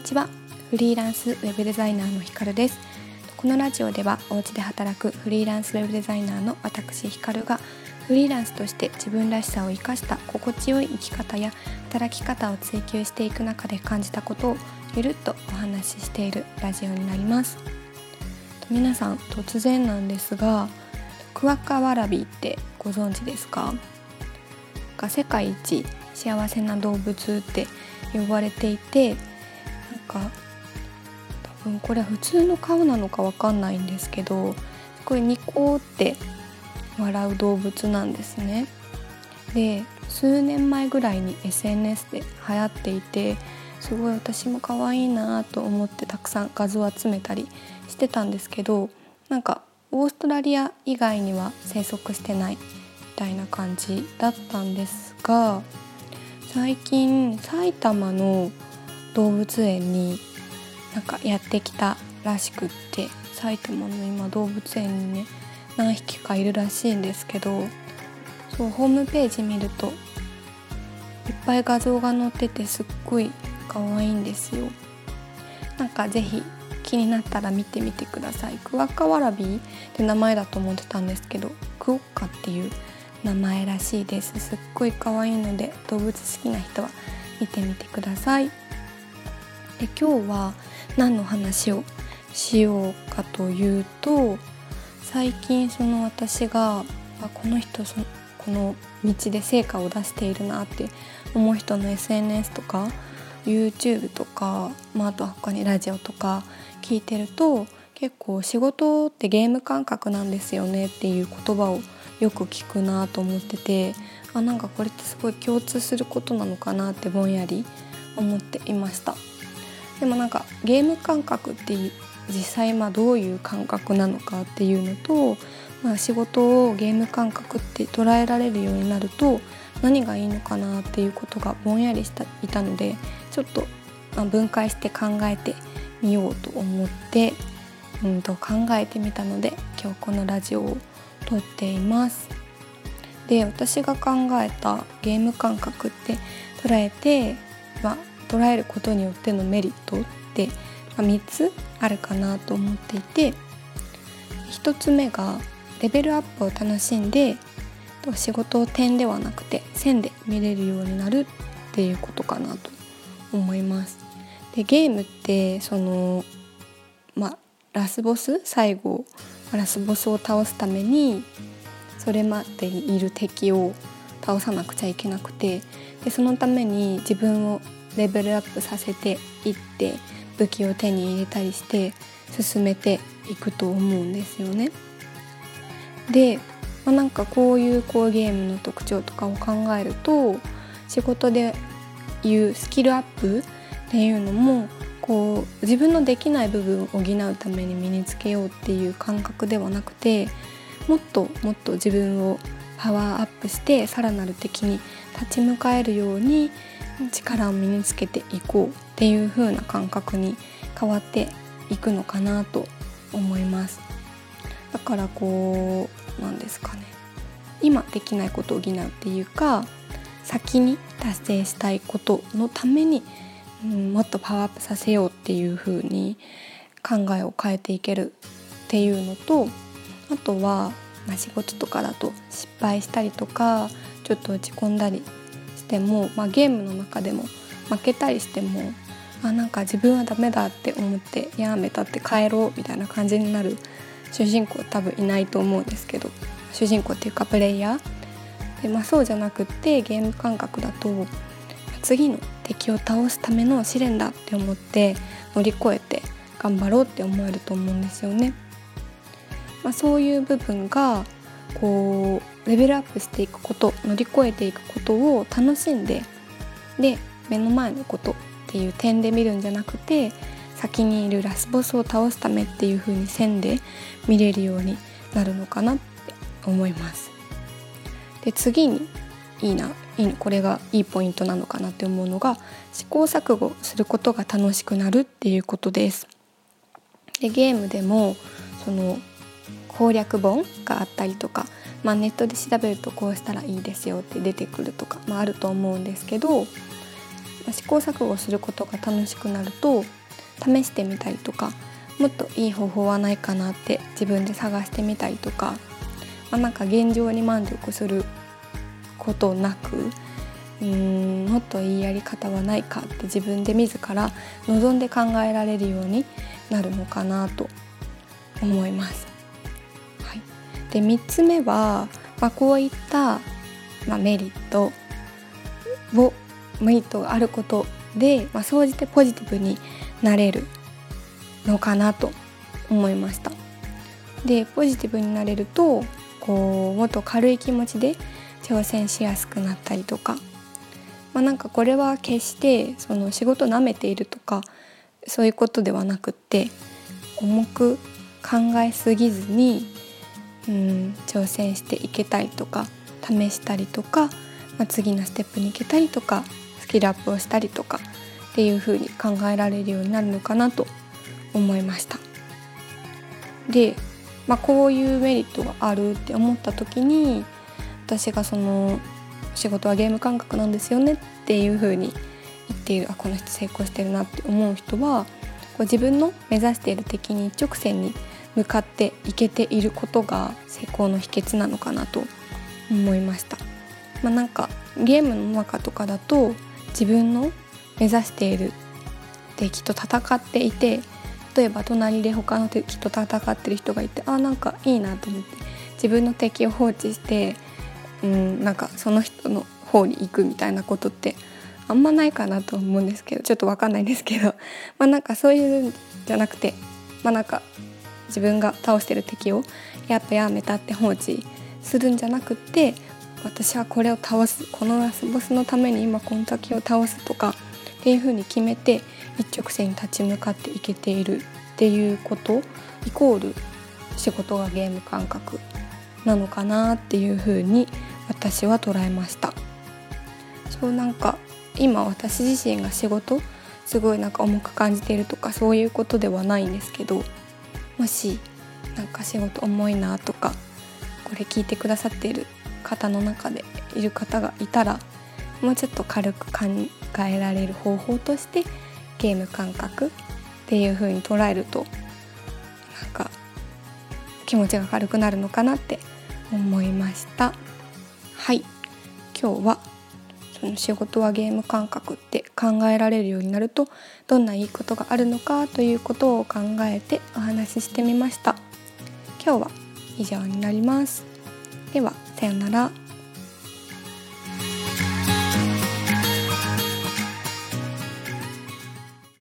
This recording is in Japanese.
にちは。フリーランスウェブデザイナーのひかるです。このラジオではお家で働くフリーランスウェブデザイナーの私ひかるがフリーランスとして自分らしさを生かした心地よい生き方や働き方を追求していく中で感じたことをゆるっとお話ししているラジオになります。皆さん突然なんですがクワカワラビってご存知ですか？が世界一幸せな動物って呼ばれていてか多分これ普通の顔なのかわかんないんですけどすごいニコって笑う動物なんですね。で数年前ぐらいに SNS で流行っていてすごい私も可愛いなと思ってたくさん画像集めたりしてたんですけどなんかオーストラリア以外には生息してないみたいな感じだったんですが最近埼玉の動物園になんかやってきたらしくって埼玉の今動物園にね何匹かいるらしいんですけどそうホームページ見るといっぱい画像が載っててすっごい可愛いんですよ。なんか是非気になったら見てみてください。クワッカワラビーって名前だと思ってたんですけどクオッカっていう名前らしいです。すっごい可愛いので動物好きな人は見てみてください。で今日は何の話をしようかというと最近その私があこの人そこの道で成果を出しているなって思う人の SNS とか YouTube とか、まあ、あとは他にラジオとか聞いてると結構仕事ってゲーム感覚なんですよねっていう言葉をよく聞くなと思っててあなんかこれってすごい共通することなのかなってぼんやり思っていました。でもなんかゲーム感覚って実際まあどういう感覚なのかっていうのと、まあ、仕事をゲーム感覚って捉えられるようになると何がいいのかなっていうことがぼんやりしたいたのでちょっとま分解して考えてみようと思って、うんと考えてみたので今日このラジオを撮っています。で私が考えたゲーム感覚って捉えて、まあ、捉えることによってのメリットって、まあ、3つあるかなと思っていて1つ目がレベルアップを楽しんで仕事を点ではなくて線で見れるようになるっていうことかなと思います。でゲームってそのまあラスボス最後ラスボスを倒すためにそれまでにいる敵を倒さなくちゃいけなくてでそのために自分をレベルアップさせていって武器を手に入れたりして進めていくと思うんですよね。で、まあ、なんかこういうこうゲームの特徴とかを考えると仕事でいうスキルアップっていうのもこう自分のできない部分を補うために身につけようっていう感覚ではなくてもっともっと自分をパワーアップしてさらなる敵に立ち向かえるように力を身につけていこうっていう風な感覚に変わっていくのかなと思います。だからこうなんですかね。今できないことを補うっていうか先に達成したいことのためにうん、もっとパワーアップさせようっていう風に考えを変えていけるっていうのとあとは、まあ、仕事とかだと失敗したりとかちょっと落ち込んだりしても、まあ、ゲームの中でも負けたりしてもあなんか自分はダメだって思ってやめたって帰ろうみたいな感じになる主人公多分いないと思うんですけど主人公っていうかプレイヤーで、まあ、そうじゃなくってゲーム感覚だと次の敵を倒すための試練だって思って乗り越えて頑張ろうって思えると思うんですよね。まあ、そういう部分がこうレベルアップしていくこと乗り越えていくことを楽しんでで目の前のことっていう点で見るんじゃなくて先にいるラスボスを倒すためっていう風に線で見れるようになるのかなって思います。で次にいいないいこれがいいポイントなのかなって思うのが試行錯誤することが楽しくなるっていうことです。でゲームでもその攻略本があったりとか、まあ、ネットで調べるとこうしたらいいですよって出てくるとか、まあ、あると思うんですけどま試行錯誤することが楽しくなると試してみたりとかもっといい方法はないかなって自分で探してみたりとか、まあ、なんか現状に満足することなくうーんもっといいやり方はないかって自分で自ら望んで考えられるようになるのかなと思います。で3つ目は、まあ、こういった、まあ、メリットをメリットがあることで、まあ、総じてポジティブになれるのかなと思いました。でポジティブになれるとこうもっと軽い気持ちで挑戦しやすくなったりとか、まあ、なんかこれは決してその仕事なめているとかそういうことではなくって重く考えすぎずに、うん、挑戦していけたりとか試したりとか、まあ、次のステップに行けたりとかスキルアップをしたりとかっていう風に考えられるようになるのかなと思いました。で、まあ、こういうメリットがあるって思った時に私がその仕事はゲーム感覚なんですよねっていう風に言っているあこの人成功してるなって思う人はこう自分の目指している敵に一直線に向かっていけていることが成功の秘訣なのかなと思いました。まあ、なんかゲームの中とかだと自分の目指している敵と戦っていて例えば隣で他の敵と戦ってる人がいてあなんかいいなと思って自分の敵を放置してうんなんかその人の方に行くみたいなことってあんまないかなと思うんですけどちょっと分かんないですけど まあなんかそういうんじゃなくてまあなんか自分が倒してる敵をやっぱやめたって放置するんじゃなくって私はこれを倒すこのラスボスのために今この敵を倒すとかっていうふうに決めて一直線に立ち向かっていけているっていうことイコール仕事がゲーム感覚なのかなっていうふうに私は捉えました。そうなんか今私自身が仕事すごいなんか重く感じているとかそういうことではないんですけどもしなんか仕事重いなとかこれ聞いてくださっている方の中でいる方がいたらもうちょっと軽く考えられる方法としてゲーム感覚っていう風に捉えるとなんか気持ちが軽くなるのかなって思いました。はい。今日はその仕事はゲーム感覚って考えられるようになるとどんないいことがあるのかということを考えてお話ししてみました。今日は以上になります。ではさようなら。